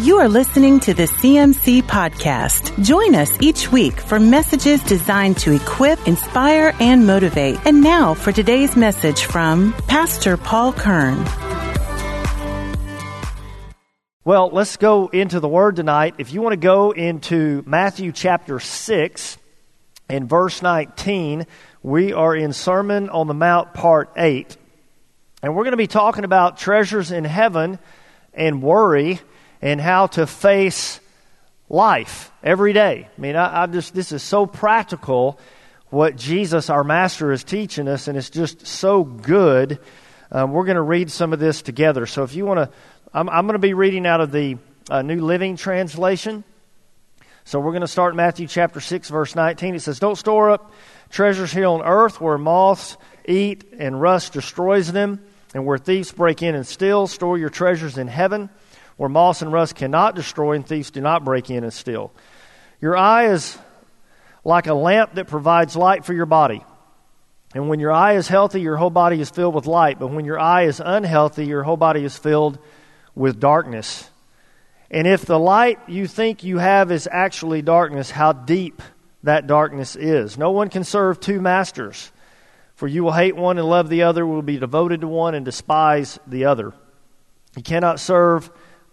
You are listening to the CMC Podcast. Join us each week for messages designed to equip, inspire, and motivate. And now for today's message from Pastor Paul Kern. Well, let's go into the Word tonight. If you want to go into Matthew chapter 6 and verse 19, we are in Sermon on the Mount, part 8. And we're going to be talking about treasures in heaven and worry and how to face life every day. I mean, I, I just, this is so practical what Jesus, our Master, is teaching us, and it's just so good. Um, we're going to read some of this together. So if you want to, I'm, I'm going to be reading out of the uh, New Living Translation. So we're going to start Matthew chapter 6, verse 19. It says, Don't store up treasures here on earth where moths eat and rust destroys them, and where thieves break in and steal. Store your treasures in heaven where moss and rust cannot destroy and thieves do not break in and steal. Your eye is like a lamp that provides light for your body. And when your eye is healthy, your whole body is filled with light. But when your eye is unhealthy, your whole body is filled with darkness. And if the light you think you have is actually darkness, how deep that darkness is. No one can serve two masters, for you will hate one and love the other, will be devoted to one and despise the other. You cannot serve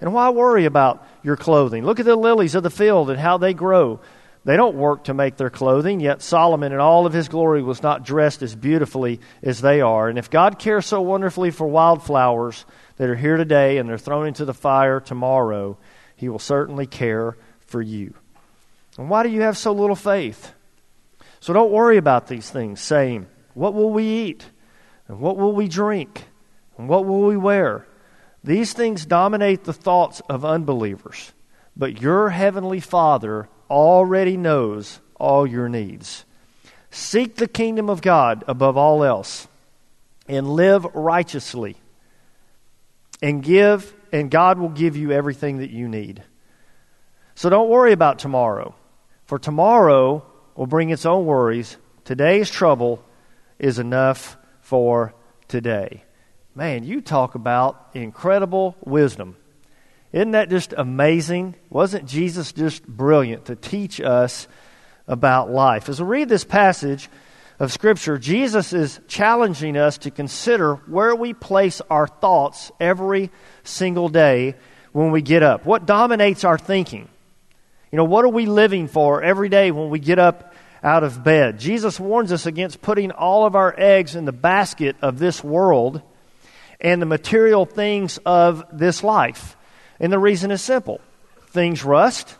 And why worry about your clothing? Look at the lilies of the field and how they grow. They don't work to make their clothing, yet Solomon in all of his glory was not dressed as beautifully as they are. And if God cares so wonderfully for wildflowers that are here today and they're thrown into the fire tomorrow, he will certainly care for you. And why do you have so little faith? So don't worry about these things, saying, What will we eat? And what will we drink? And what will we wear? These things dominate the thoughts of unbelievers, but your heavenly Father already knows all your needs. Seek the kingdom of God above all else and live righteously and give and God will give you everything that you need. So don't worry about tomorrow, for tomorrow will bring its own worries. Today's trouble is enough for today. Man, you talk about incredible wisdom. Isn't that just amazing? Wasn't Jesus just brilliant to teach us about life? As we read this passage of Scripture, Jesus is challenging us to consider where we place our thoughts every single day when we get up. What dominates our thinking? You know, what are we living for every day when we get up out of bed? Jesus warns us against putting all of our eggs in the basket of this world and the material things of this life. And the reason is simple things rust,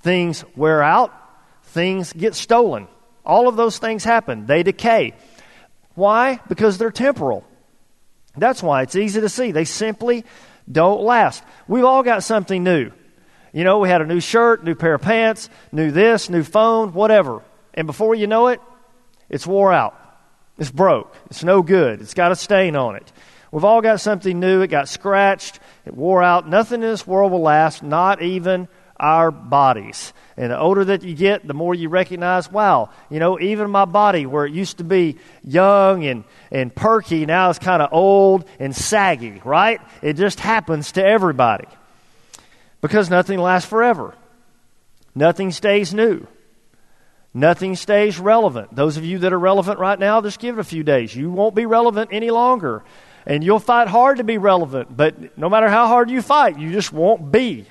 things wear out, things get stolen. All of those things happen, they decay. Why? Because they're temporal. That's why it's easy to see. They simply don't last. We've all got something new. You know, we had a new shirt, new pair of pants, new this, new phone, whatever. And before you know it, it's wore out. It's broke. It's no good. It's got a stain on it. We've all got something new. It got scratched. It wore out. Nothing in this world will last, not even our bodies. And the older that you get, the more you recognize, wow, you know, even my body, where it used to be young and, and perky, now it's kind of old and saggy, right? It just happens to everybody. Because nothing lasts forever. Nothing stays new. Nothing stays relevant. Those of you that are relevant right now, just give it a few days. You won't be relevant any longer. And you'll fight hard to be relevant, but no matter how hard you fight, you just won't be.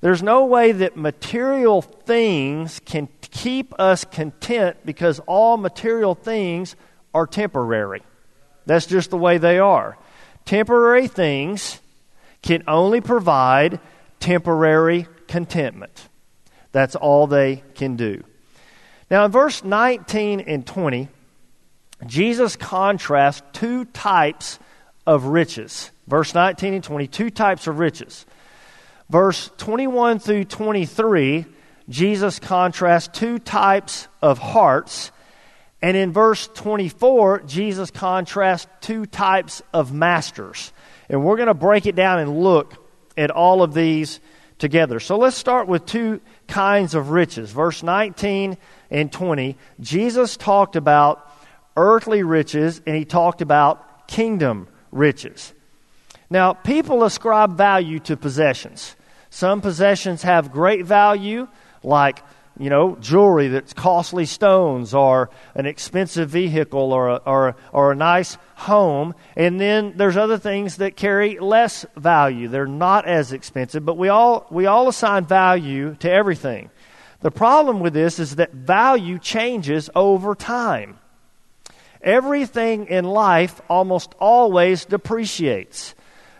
There's no way that material things can keep us content because all material things are temporary. That's just the way they are. Temporary things can only provide temporary contentment. That's all they can do. Now, in verse 19 and 20, Jesus contrasts two types of riches. Verse 19 and 20, two types of riches. Verse 21 through 23, Jesus contrasts two types of hearts. And in verse 24, Jesus contrasts two types of masters. And we're going to break it down and look at all of these together. So let's start with two kinds of riches. Verse 19 and 20, Jesus talked about earthly riches and he talked about kingdom riches. Now, people ascribe value to possessions. Some possessions have great value, like you know, jewelry that's costly stones or an expensive vehicle or a, or, or a nice home. And then there's other things that carry less value. They're not as expensive, but we all, we all assign value to everything. The problem with this is that value changes over time. Everything in life almost always depreciates.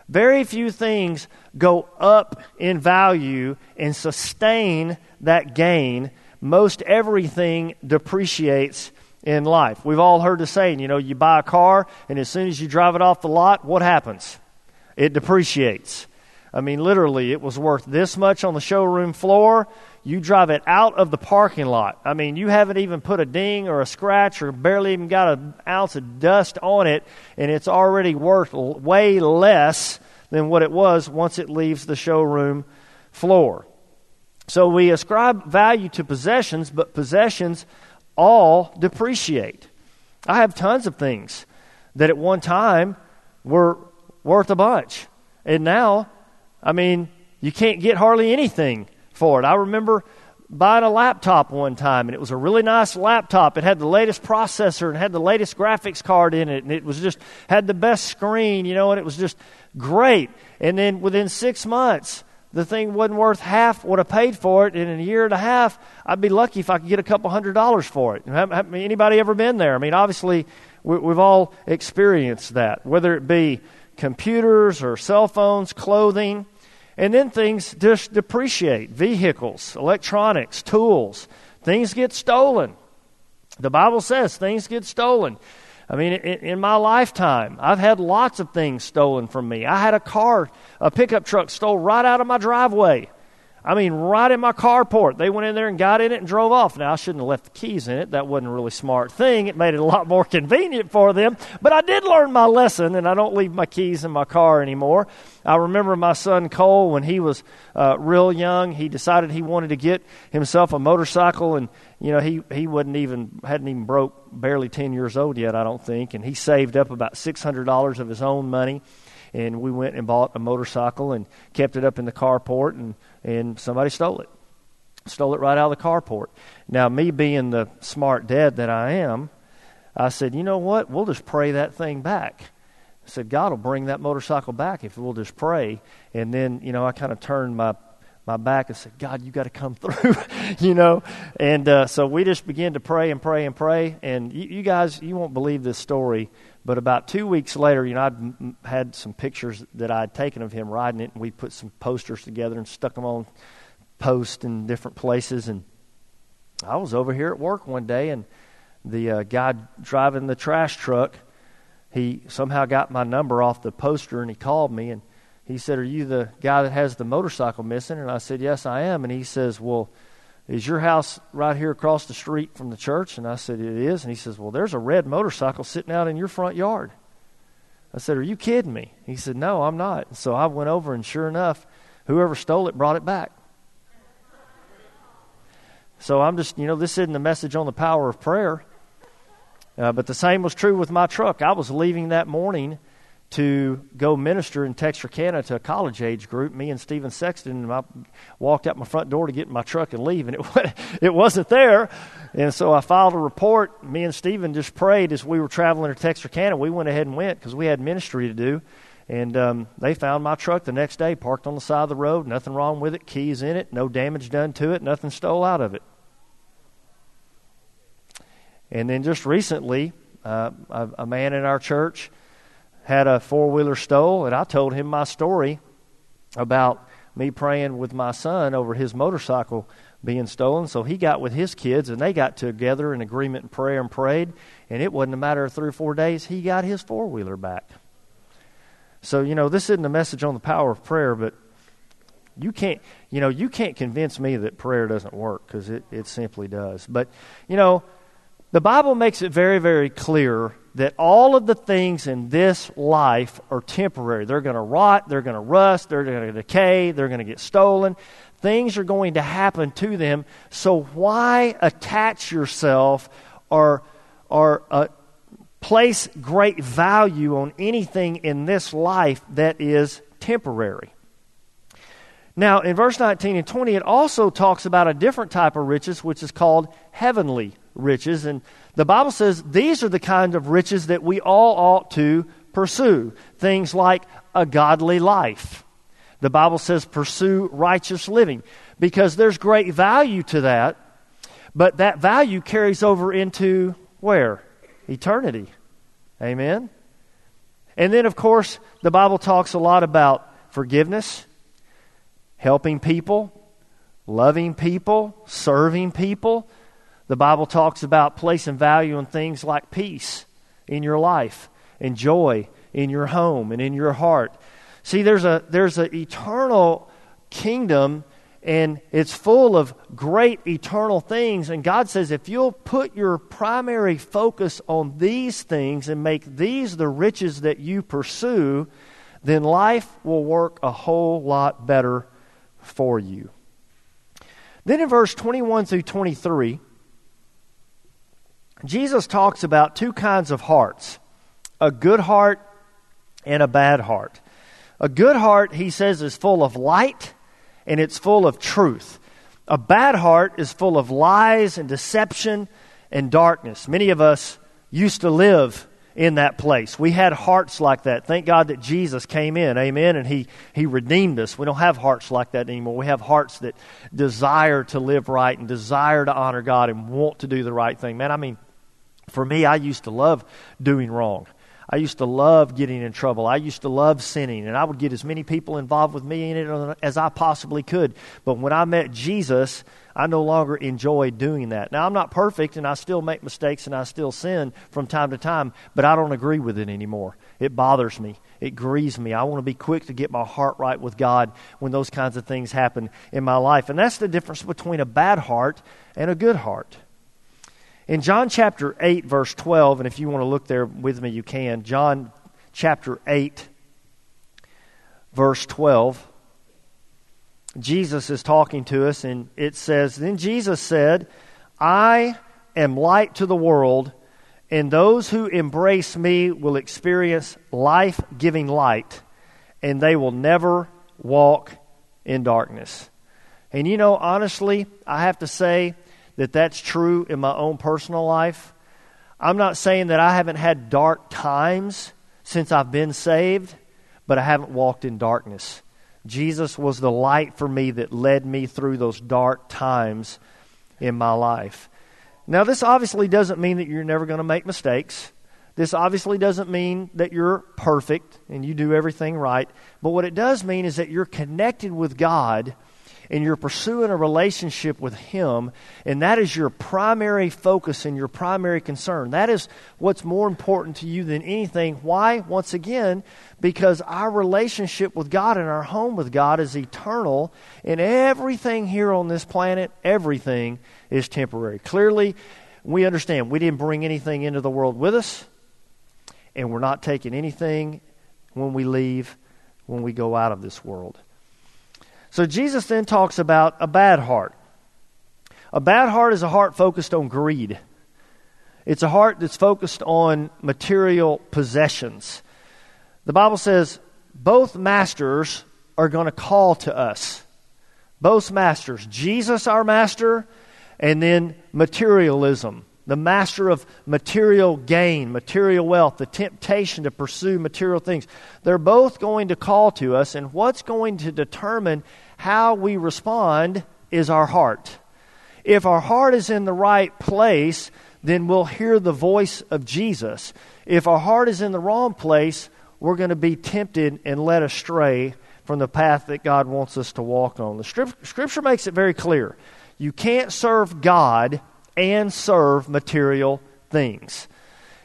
Very few things go up in value and sustain that gain, most everything depreciates in life. We've all heard the saying, you know, you buy a car, and as soon as you drive it off the lot, what happens? It depreciates. I mean, literally, it was worth this much on the showroom floor. You drive it out of the parking lot. I mean, you haven't even put a ding or a scratch or barely even got an ounce of dust on it, and it's already worth way less than what it was once it leaves the showroom floor. So we ascribe value to possessions, but possessions all depreciate. I have tons of things that at one time were worth a bunch. And now, I mean, you can't get hardly anything for it. I remember buying a laptop one time, and it was a really nice laptop. It had the latest processor and had the latest graphics card in it, and it was just had the best screen, you know, and it was just great. And then within six months, the thing wasn't worth half what I paid for it. And in a year and a half, I'd be lucky if I could get a couple hundred dollars for it. Anybody ever been there? I mean, obviously, we've all experienced that, whether it be computers or cell phones, clothing. And then things just depreciate vehicles, electronics, tools. Things get stolen. The Bible says things get stolen. I mean, in, in, my lifetime, I've had lots of things stolen from me. I had a car, a pickup truck stole right out of my driveway. I mean, right in my carport. They went in there and got in it and drove off. Now, I shouldn't have left the keys in it. That wasn't a really smart thing. It made it a lot more convenient for them. But I did learn my lesson, and I don't leave my keys in my car anymore. I remember my son Cole, when he was uh, real young, he decided he wanted to get himself a motorcycle, and, you know, he, he wasn't even, hadn't even broke barely 10 years old yet, I don't think. And he saved up about $600 of his own money and we went and bought a motorcycle and kept it up in the carport and and somebody stole it. Stole it right out of the carport. Now, me being the smart dad that I am, I said, you know what? We'll just pray that thing back. I said, God will bring that motorcycle back if we'll just pray. And then, you know, I kind of turned my my back and said, God, you got to come through, you know. And uh, so we just began to pray and pray and pray. And you, you, guys, you won't believe this story, but about two weeks later, you know, I'd had some pictures that I'd taken of him riding it, and we put some posters together and stuck them on posts in different places. And I was over here at work one day, and the uh, guy driving the trash truck, he somehow got my number off the poster, and he called me and he said, "Are you the guy that has the motorcycle missing?" And I said, "Yes, I am." And he says, "Well." Is your house right here across the street from the church? And I said, it is. And he says, well, there's a red motorcycle sitting out in your front yard. I said, are you kidding me? He said, no, I'm not. So I went over, and sure enough, whoever stole it brought it back. So I'm just, you know, this isn't a message on the power of prayer. Uh, but the same was true with my truck. I was leaving that morning to go minister in Texarkana to a college age group. Me and Stephen Sexton, and I walked out my front door to get in my truck and leave, and it it wasn't there. And so I filed a report. Me and Stephen just prayed as we were traveling to Texarkana. We went ahead and went because we had ministry to do. And um, they found my truck the next day, parked on the side of the road. Nothing wrong with it. Keys in it. No damage done to it. Nothing stole out of it. And then just recently, uh, a, a man in our church had a four wheeler stole, and I told him my story about me praying with my son over his motorcycle being stolen. So he got with his kids, and they got together in agreement and prayer and prayed. And it wasn't a matter of three or four days, he got his four wheeler back. So, you know, this isn't a message on the power of prayer, but You can't, you know, you can't convince me that prayer doesn't work because it, it simply does. But, you know, the Bible makes it very, very clear that all of the things in this life are temporary. They're going to rot, they're going to rust, they're going to decay, they're going to get stolen. Things are going to happen to them. So why attach yourself or, or uh, place great value on anything in this life that is temporary? Now, in verse 19 and 20, it also talks about a different type of riches, which is called heavenly riches. And the Bible says these are the kind of riches that we all ought to pursue. Things like a godly life. The Bible says pursue righteous living because there's great value to that, but that value carries over into where? Eternity. Amen? And then, of course, the Bible talks a lot about forgiveness, helping people, loving people, serving people. The Bible talks about placing value on things like peace in your life and joy in your home and in your heart. See, there's a there's an eternal kingdom and it's full of great eternal things. And God says, if you'll put your primary focus on these things and make these the riches that you pursue, then life will work a whole lot better for you. Then in verse 21 through 23, Jesus talks about two kinds of hearts a good heart and a bad heart. A good heart, he says, is full of light and it's full of truth. A bad heart is full of lies and deception and darkness. Many of us used to live in that place. We had hearts like that. Thank God that Jesus came in. Amen. And he, he redeemed us. We don't have hearts like that anymore. We have hearts that desire to live right and desire to honor God and want to do the right thing. Man, I mean, for me, I used to love doing wrong. I used to love getting in trouble. I used to love sinning, and I would get as many people involved with me in it as I possibly could. But when I met Jesus, I no longer enjoy doing that. Now, I'm not perfect, and I still make mistakes, and I still sin from time to time, but I don't agree with it anymore. It bothers me. It grieves me. I want to be quick to get my heart right with God when those kinds of things happen in my life. And that's the difference between a bad heart and a good heart. In John chapter 8, verse 12, and if you want to look there with me, you can. John chapter 8, verse 12. Jesus is talking to us, and it says, Then Jesus said, I am light to the world, and those who embrace me will experience life giving light, and they will never walk in darkness. And you know, honestly, I have to say, that that's true in my own personal life. I'm not saying that I haven't had dark times since I've been saved, but I haven't walked in darkness. Jesus was the light for me that led me through those dark times in my life. Now, this obviously doesn't mean that you're never going to make mistakes. This obviously doesn't mean that you're perfect and you do everything right. But what it does mean is that you're connected with God and you're pursuing a relationship with Him, and that is your primary focus and your primary concern. That is what's more important to you than anything. Why? Once again, because our relationship with God and our home with God is eternal, and everything here on this planet, everything is temporary. Clearly, we understand we didn't bring anything into the world with us, and we're not taking anything when we leave, when we go out of this world. So Jesus then talks about a bad heart. A bad heart is a heart focused on greed. It's a heart that's focused on material possessions. The Bible says both masters are going to call to us. Both masters. Jesus, our master, and then materialism the master of material gain, material wealth, the temptation to pursue material things. They're both going to call to us, and what's going to determine how we respond is our heart. If our heart is in the right place, then we'll hear the voice of Jesus. If our heart is in the wrong place, we're going to be tempted and led astray from the path that God wants us to walk on. The scripture makes it very clear. You can't serve God and serve material things.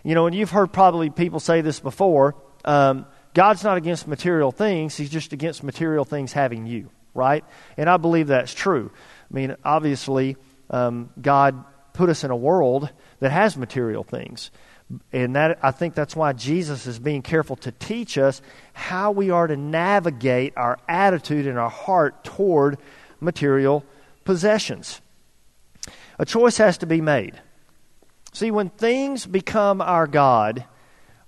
You know, and you've heard probably people say this before um, God's not against material things, He's just against material things having you. right? And I believe that's true. I mean, obviously, um, God put us in a world that has material things. And that I think that's why Jesus is being careful to teach us how we are to navigate our attitude and our heart toward material possessions. A choice has to be made. See, when things become our God,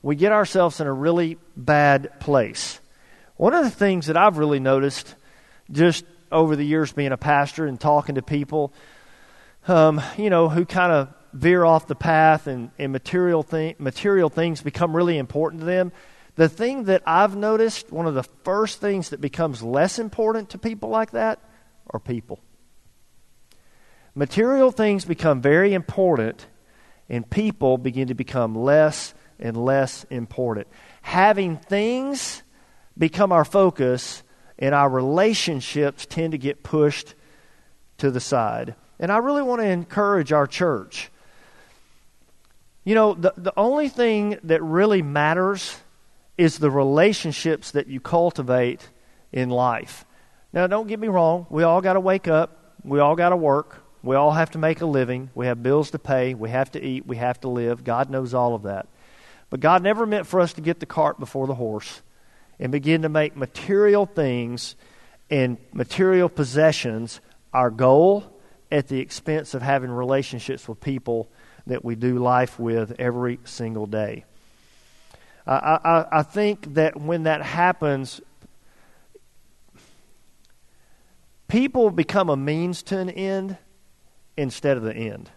we get ourselves in a really bad place. One of the things that I've really noticed just over the years being a pastor and talking to people, um, you know, who kind of veer off the path and, and material, thing, material things become really important to them. The thing that I've noticed, one of the first things that becomes less important to people like that are people. Material things become very important, and people begin to become less and less important. Having things become our focus, and our relationships tend to get pushed to the side. And I really want to encourage our church. You know, the, the only thing that really matters is the relationships that you cultivate in life. Now, don't get me wrong. We all got to wake up. We all got to work. We all have to make a living. We have bills to pay. We have to eat. We have to live. God knows all of that. But God never meant for us to get the cart before the horse and begin to make material things and material possessions our goal at the expense of having relationships with people that we do life with every single day. I, I, I think that when that happens, people become a means to an end instead of the end.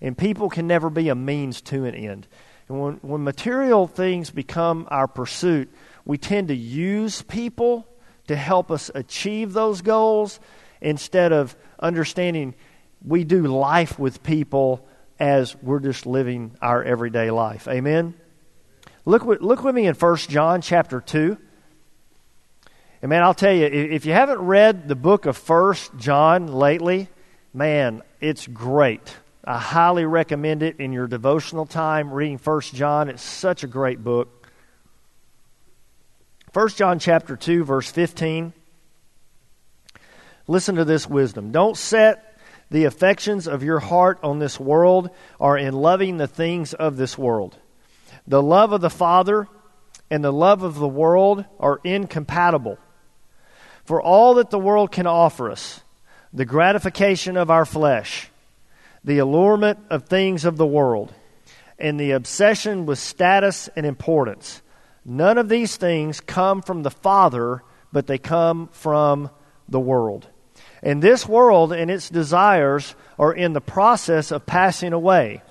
And people can never be a means to an end. And when, when material things become our pursuit, we tend to use people to help us achieve those goals instead of understanding we do life with people as we're just living our everyday life. Amen. Look with, look with me in 1 John chapter 2. And man, I'll tell you, if you haven't read the book of 1 John lately, man, it's great. I highly recommend it in your devotional time reading First John. It's such a great book. 1 John chapter 2 verse 15. Listen to this wisdom. Don't set the affections of your heart on this world or in loving the things of this world. The love of the Father and the love of the world are incompatible. For all that the world can offer us, the gratification of our flesh, the allurement of things of the world, and the obsession with status and importance, None of these things come from the Father, but they come from the world. And this world and its desires are in the process of passing away.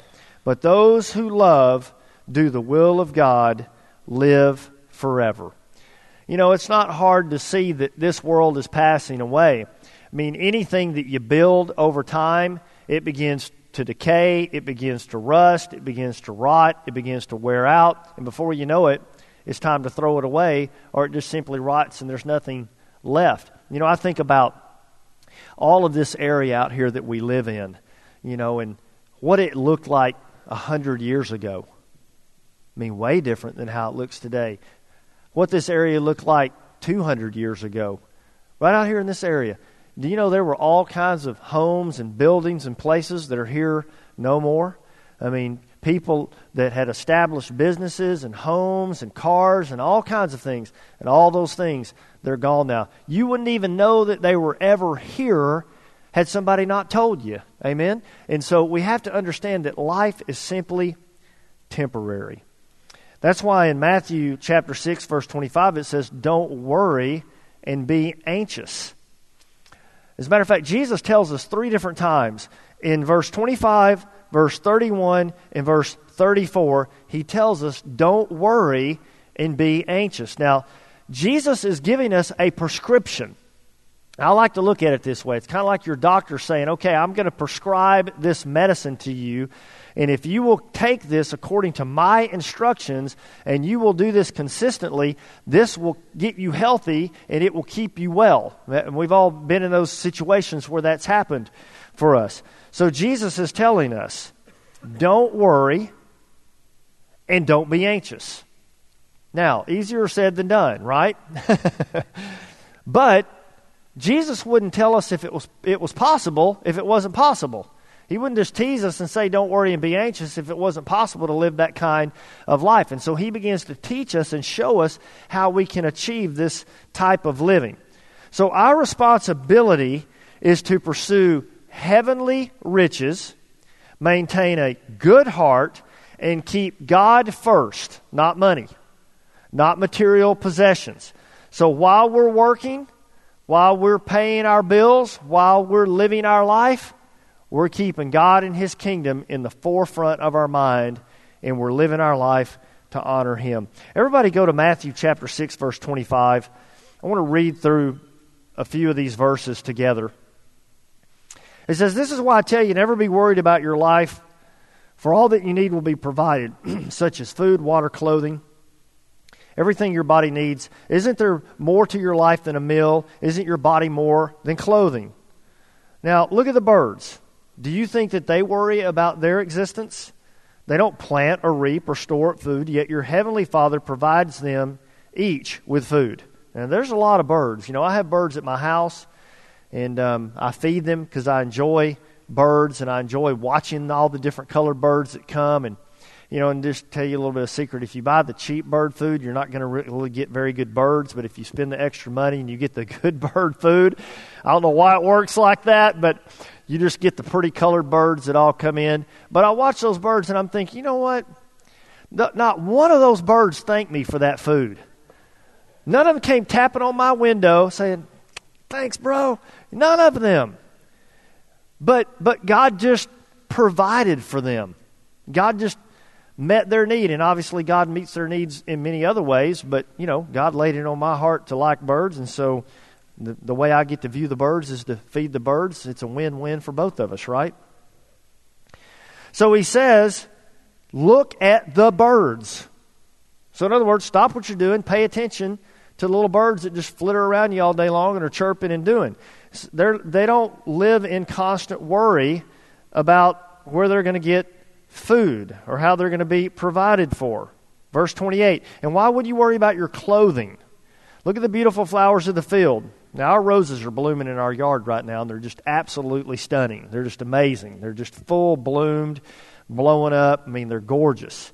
But those who love do the will of God live forever. You know, it's not hard to see that this world is passing away. Mean, anything that you build over time, it begins to decay, it begins to rust, it begins to rot, it begins to wear out, and before you know it, it's time to throw it away, or it just simply rots and there's nothing left. You know, I think about all of this area out here that we live in, you know, and what it looked like a hundred years ago. I mean, way different than how it looks today. What this area looked like 200 years ago, right out here in this area. Do you know there were all kinds of homes and buildings and places that are here no more? I mean, people that had established businesses and homes and cars and all kinds of things. And all those things, they're gone now. You wouldn't even know that they were ever here had somebody not told you. Amen? And so we have to understand that life is simply temporary. That's why in Matthew chapter 6 verse 25 it says don't worry and be anxious. As a matter of fact, Jesus tells us three different times in verse 25, verse 31 and verse 34, he tells us, don't worry and be anxious. Now, Jesus is giving us a prescription. I like to look at it this way. It's kind of like your doctor saying, okay, I'm going to prescribe this medicine to you. And if you will take this according to my instructions and you will do this consistently, this will get you healthy and it will keep you well. And we've all been in those situations where that's happened for us. So Jesus is telling us don't worry and don't be anxious. Now, easier said than done, right? but Jesus wouldn't tell us if it was, it was possible if it wasn't possible. He wouldn't just tease us and say, Don't worry and be anxious if it wasn't possible to live that kind of life. And so he begins to teach us and show us how we can achieve this type of living. So our responsibility is to pursue heavenly riches, maintain a good heart, and keep God first, not money, not material possessions. So while we're working, while we're paying our bills, while we're living our life, we're keeping God and His kingdom in the forefront of our mind, and we're living our life to honor Him. Everybody go to Matthew chapter 6, verse 25. I want to read through a few of these verses together. It says, This is why I tell you, never be worried about your life, for all that you need will be provided, such as food, water, clothing everything your body needs. Isn't there more to your life than a meal? Isn't your body more than clothing? Now, look at the birds. Do you think that they worry about their existence? They don't plant or reap or store up food, yet your heavenly Father provides them each with food. And there's a lot of birds. You know, I have birds at my house, and um, I feed them because I enjoy birds and I enjoy watching all the different colored birds that come. And you know, and just tell you a little bit of secret. If you buy the cheap bird food, you're not going to really get very good birds. But if you spend the extra money and you get the good bird food, I don't know why it works like that, but you just get the pretty colored birds that all come in. But I watch those birds and I'm thinking, you know what? Not one of those birds thanked me for that food. None of them came tapping on my window saying, Thanks, bro. None of them. But but God just provided for them. God just met their need. And obviously, God meets their needs in many other ways, but, you know, God laid it on my heart to like birds. And so the, the way I get to view the birds is to feed the birds. It's a win win for both of us, right? So he says, look at the birds. So, in other words, stop what you're doing, pay attention to the little birds that just flitter around you all day long and are chirping and doing. They're, they don't live in constant worry about where they're going to get food or how they're going to be provided for. Verse 28 And why would you worry about your clothing? Look at the beautiful flowers of the field. Now, our roses are blooming in our yard right now, and they're just absolutely stunning. They're just amazing. They're just full bloomed, blowing up. I mean, they're gorgeous.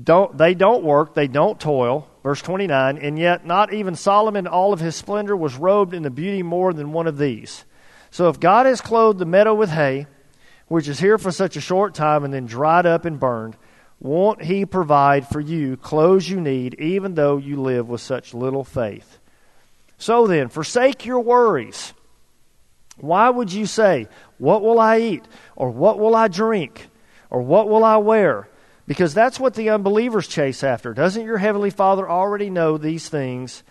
Don't, they don't work, they don't toil. Verse 29 And yet, not even Solomon, all of his splendor, was robed in the beauty more than one of these. So, if God has clothed the meadow with hay, which is here for such a short time and then dried up and burned, won't He provide for you clothes you need, even though you live with such little faith? So then, forsake your worries. Why would you say, What will I eat? Or what will I drink? Or what will I wear? Because that's what the unbelievers chase after. Doesn't your Heavenly Father already know these things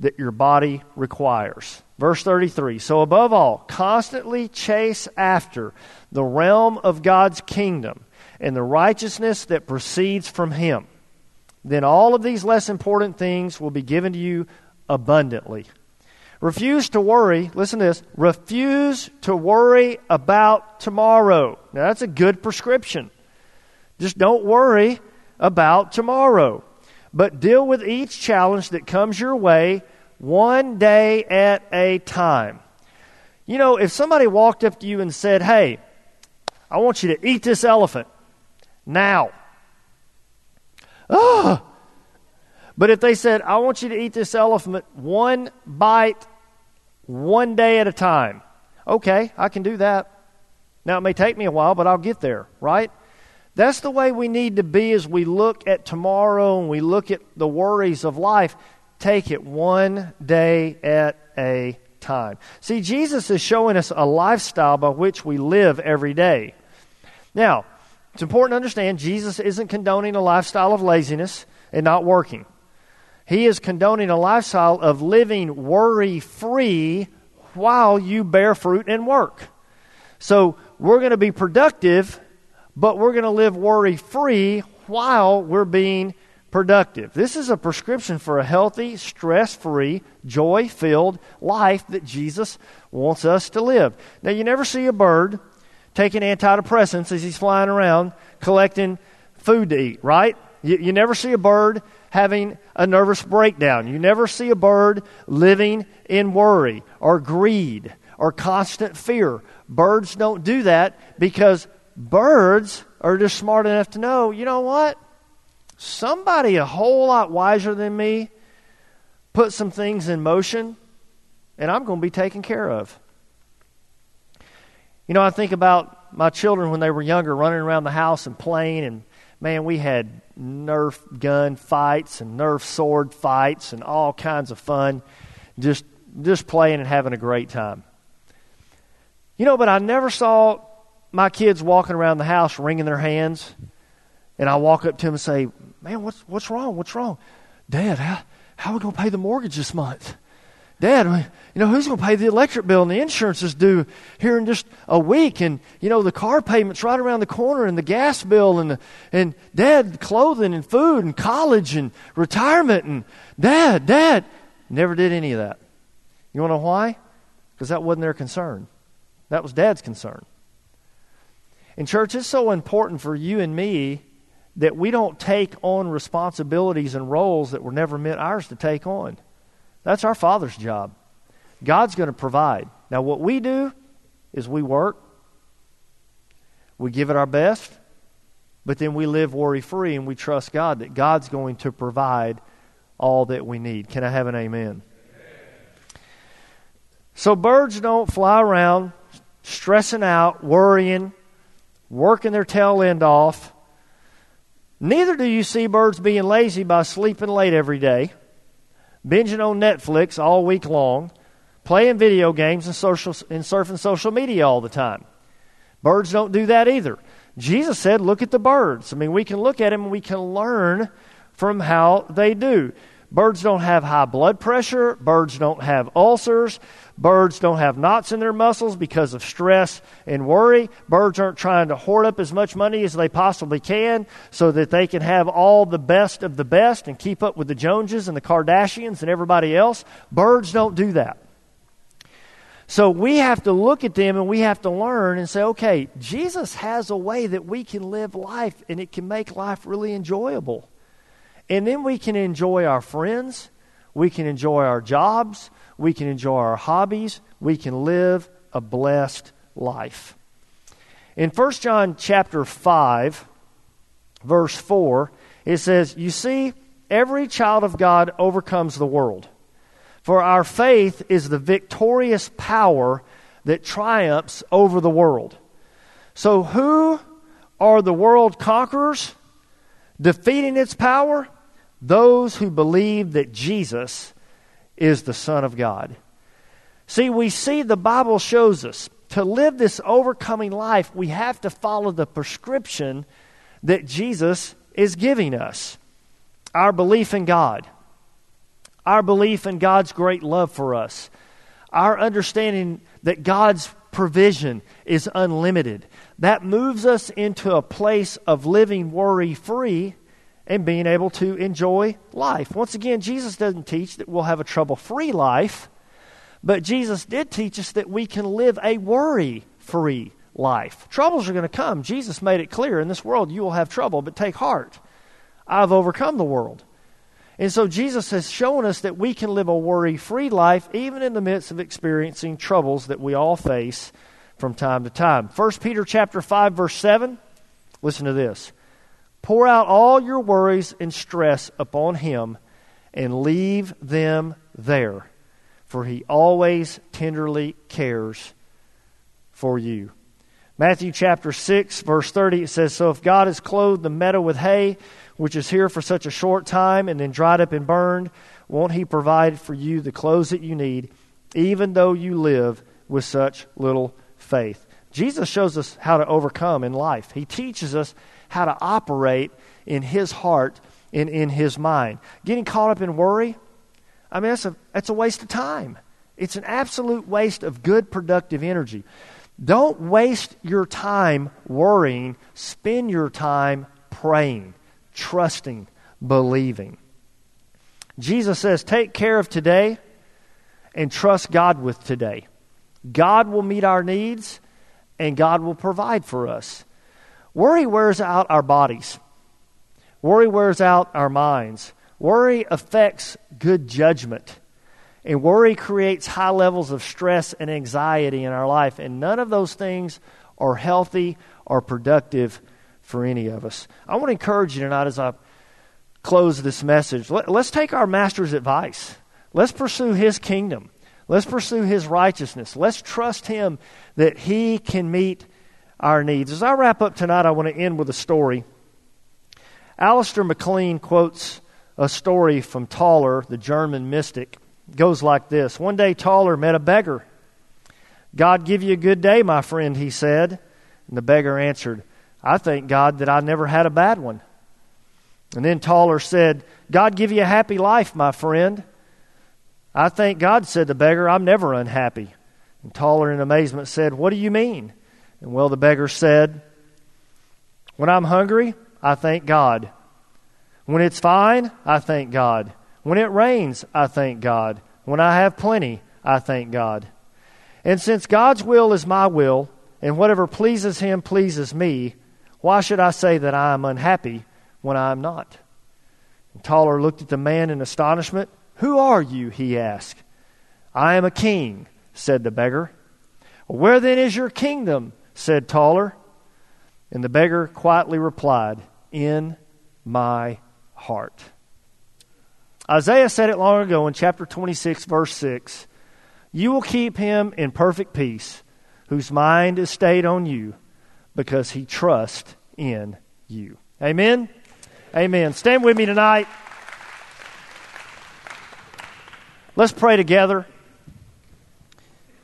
that your body requires? Verse 33 So, above all, constantly chase after the realm of God's kingdom and the righteousness that proceeds from Him. Then all of these less important things will be given to you abundantly. Refuse to worry, listen to this, refuse to worry about tomorrow. Now, that's a good prescription. Just don't worry about tomorrow, but deal with each challenge that comes your way one day at a time. You know, if somebody walked up to you and said, Hey, I want you to eat this elephant now. Oh. But if they said, I want you to eat this elephant one bite, one day at a time, okay, I can do that. Now, it may take me a while, but I'll get there, right? That's the way we need to be as we look at tomorrow and we look at the worries of life take it one day at a time. See, Jesus is showing us a lifestyle by which we live every day. Now, it's important to understand Jesus isn't condoning a lifestyle of laziness and not working. He is condoning a lifestyle of living worry free while you bear fruit and work. So, we're going to be productive, but we're going to live worry free while we're being productive. This is a prescription for a healthy, stress free, joy filled life that Jesus wants us to live. Now, you never see a bird taking antidepressants as he's flying around collecting food to eat, right? You, you never see a bird having a nervous breakdown. You never see a bird living in worry or greed or constant fear. Birds don't do that because birds are just smart enough to know, you know what? Somebody a whole lot wiser than me put some things in motion, and I'm going to be taken care of. You know, I think about my children when they were younger running around the house and playing, and man, we had Nerf gun fights and Nerf sword fights and all kinds of fun, just just playing and having a great time. You know, but I never saw my kids walking around the house wringing their hands, and I walk up to them and say, "Man, what's what's wrong? What's wrong, Dad? How how are we going to pay the mortgage this month?" Dad, you know, who's going to pay the electric bill and the insurance is due here in just a week? And, you know, the car payment's right around the corner and the gas bill and, and Dad, clothing and food and college and retirement and Dad, Dad. Never did any of that. You want to know why? Because that wasn't their concern. That was Dad's concern. And, church, it's so important for you and me that we don't take on responsibilities and roles that were never meant ours to take on. That's our Father's job. God's going to provide. Now, what we do is we work, we give it our best, but then we live worry free and we trust God that God's going to provide all that we need. Can I have an amen? So, birds don't fly around stressing out, worrying, working their tail end off. Neither do you see birds being lazy by sleeping late every day binging on Netflix all week long, playing video games and, social, and surfing social media all the time. Birds don't do that either. Jesus said, Look at the birds. I mean, we can look at them and we can learn from how they do. Birds don't have high blood pressure. Birds don't have ulcers. Birds don't have knots in their muscles because of stress and worry. Birds aren't trying to hoard up as much money as they possibly can so that they can have all the best of the best and keep up with the Joneses and the Kardashians and everybody else. Birds don't do that. So we have to look at them and we have to learn and say, okay, Jesus has a way that we can live life and it can make life really enjoyable. And then we can enjoy our friends, we can enjoy our jobs, we can enjoy our hobbies, we can live a blessed life. In 1 John chapter 5, verse 4, it says, You see, every child of God overcomes the world. For our faith is the victorious power that triumphs over the world. So, who are the world conquerors? Defeating its power? Those who believe that Jesus is the Son of God. See, we see the Bible shows us to live this overcoming life, we have to follow the prescription that Jesus is giving us our belief in God, our belief in God's great love for us, our understanding that God's provision is unlimited. That moves us into a place of living worry free and being able to enjoy life. Once again, Jesus doesn't teach that we'll have a trouble free life, but Jesus did teach us that we can live a worry free life. Troubles are going to come. Jesus made it clear in this world you will have trouble, but take heart. I've overcome the world. And so Jesus has shown us that we can live a worry free life even in the midst of experiencing troubles that we all face from time to time. 1 Peter chapter 5 verse 7 listen to this. Pour out all your worries and stress upon Him and leave them there, for He always tenderly cares for you. Matthew chapter 6, verse 30, it says, So if God has clothed the meadow with hay, which is here for such a short time and then dried up and burned, won't He provide for you the clothes that you need, even though you live with such little faith? Jesus shows us how to overcome in life. He teaches us how to operate in his heart and in his mind. Getting caught up in worry, I mean, that's a, that's a waste of time. It's an absolute waste of good, productive energy. Don't waste your time worrying. Spend your time praying, trusting, believing. Jesus says, Take care of today and trust God with today. God will meet our needs and God will provide for us. Worry wears out our bodies, worry wears out our minds, Worry affects good judgment. And worry creates high levels of stress and anxiety in our life. And none of those things are healthy or productive for any of us. I want to encourage you tonight as I close this message. Let, us take our Master's advice. Let's pursue His kingdom. Let's pursue His righteousness. Let's trust Him that He can meet our needs. As I wrap up tonight, I want to end with a story. Alistair MacLean quotes a story from Tauler, the German mystic. It goes like this One day, Tauler met a beggar. God give you a good day, my friend, he said. And the beggar answered, I thank God that I never had a bad one. And then Tauler said, God give you a happy life, my friend. I thank God, said the beggar, I'm never unhappy. And Tauler, in amazement, said, What do you mean? And well, the beggar said, When I'm hungry, I thank God. When it's fine, I thank God. When it rains, I thank God. When I have plenty, I thank God. And since God's will is my will, and whatever pleases Him pleases me, why should I say that I am unhappy when I am not? And Tauler looked at the man in astonishment. Who are you? he asked. I am a king, said the beggar. Where then is your kingdom? Said Tauler? And the beggar quietly replied, In my heart. Isaiah said it long ago in chapter 26, verse 6 You will keep him in perfect peace, whose mind is stayed on you, because he trusts in you. Amen? Amen. Stand with me tonight. Let's pray together.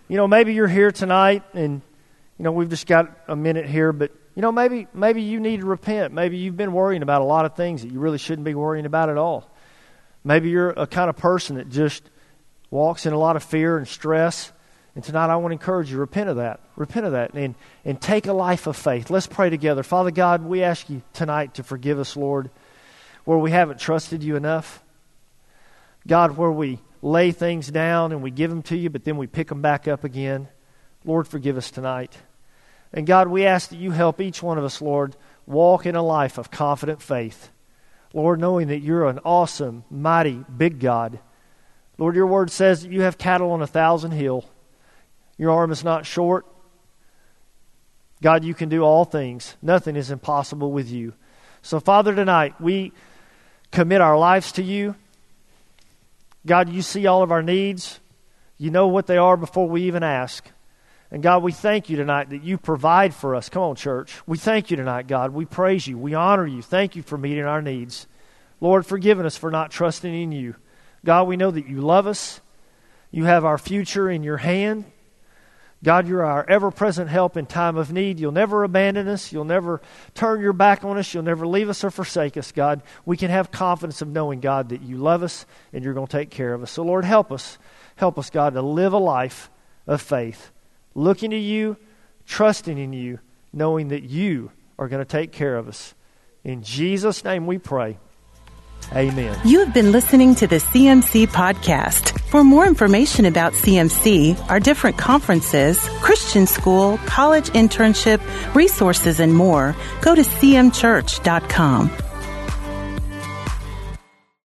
You know, maybe you're here tonight and, you know, we've just got a minute here, but you know, maybe maybe you need to repent. Maybe you've been worrying about a lot of things that you really shouldn't be worrying about at all. Maybe you're a kind of person that just walks in a lot of fear and stress. And tonight I want to encourage you, repent of that. Repent of that and, and take a life of faith. Let's pray together. Father God, we ask you tonight to forgive us, Lord, where we haven't trusted you enough. God, where we lay things down and we give them to you, but then we pick them back up again. Lord, forgive us tonight. And God, we ask that you help each one of us, Lord, walk in a life of confident faith. Lord, knowing that you're an awesome, mighty, big God. Lord, your word says that you have cattle on a thousand hill. Your arm is not short. God, you can do all things. Nothing is impossible with you. So, Father, tonight we commit our lives to you. God, you see all of our needs. You know what they are before we even ask. And God, we thank you tonight that you provide for us. Come on, church. We thank you tonight, God. We praise you. We honor you. Thank you for meeting our needs. Lord, forgive us for not trusting in you. God, we know that you love us. You have our future in your hand. God, you're our ever present help in time of need. You'll never abandon us. You'll never turn your back on us. You'll never leave us or forsake us, God. We can have confidence of knowing, God, that you love us and you're going to take care of us. So, Lord, help us. Help us, God, to live a life of faith looking to you, trusting in you, knowing that you are going to take care of us. In Jesus' name we pray. Amen. You have been listening to the CMC podcast. For more information about CMC, our different conferences, Christian school, college internship, resources, and more, go to cmchurch.com.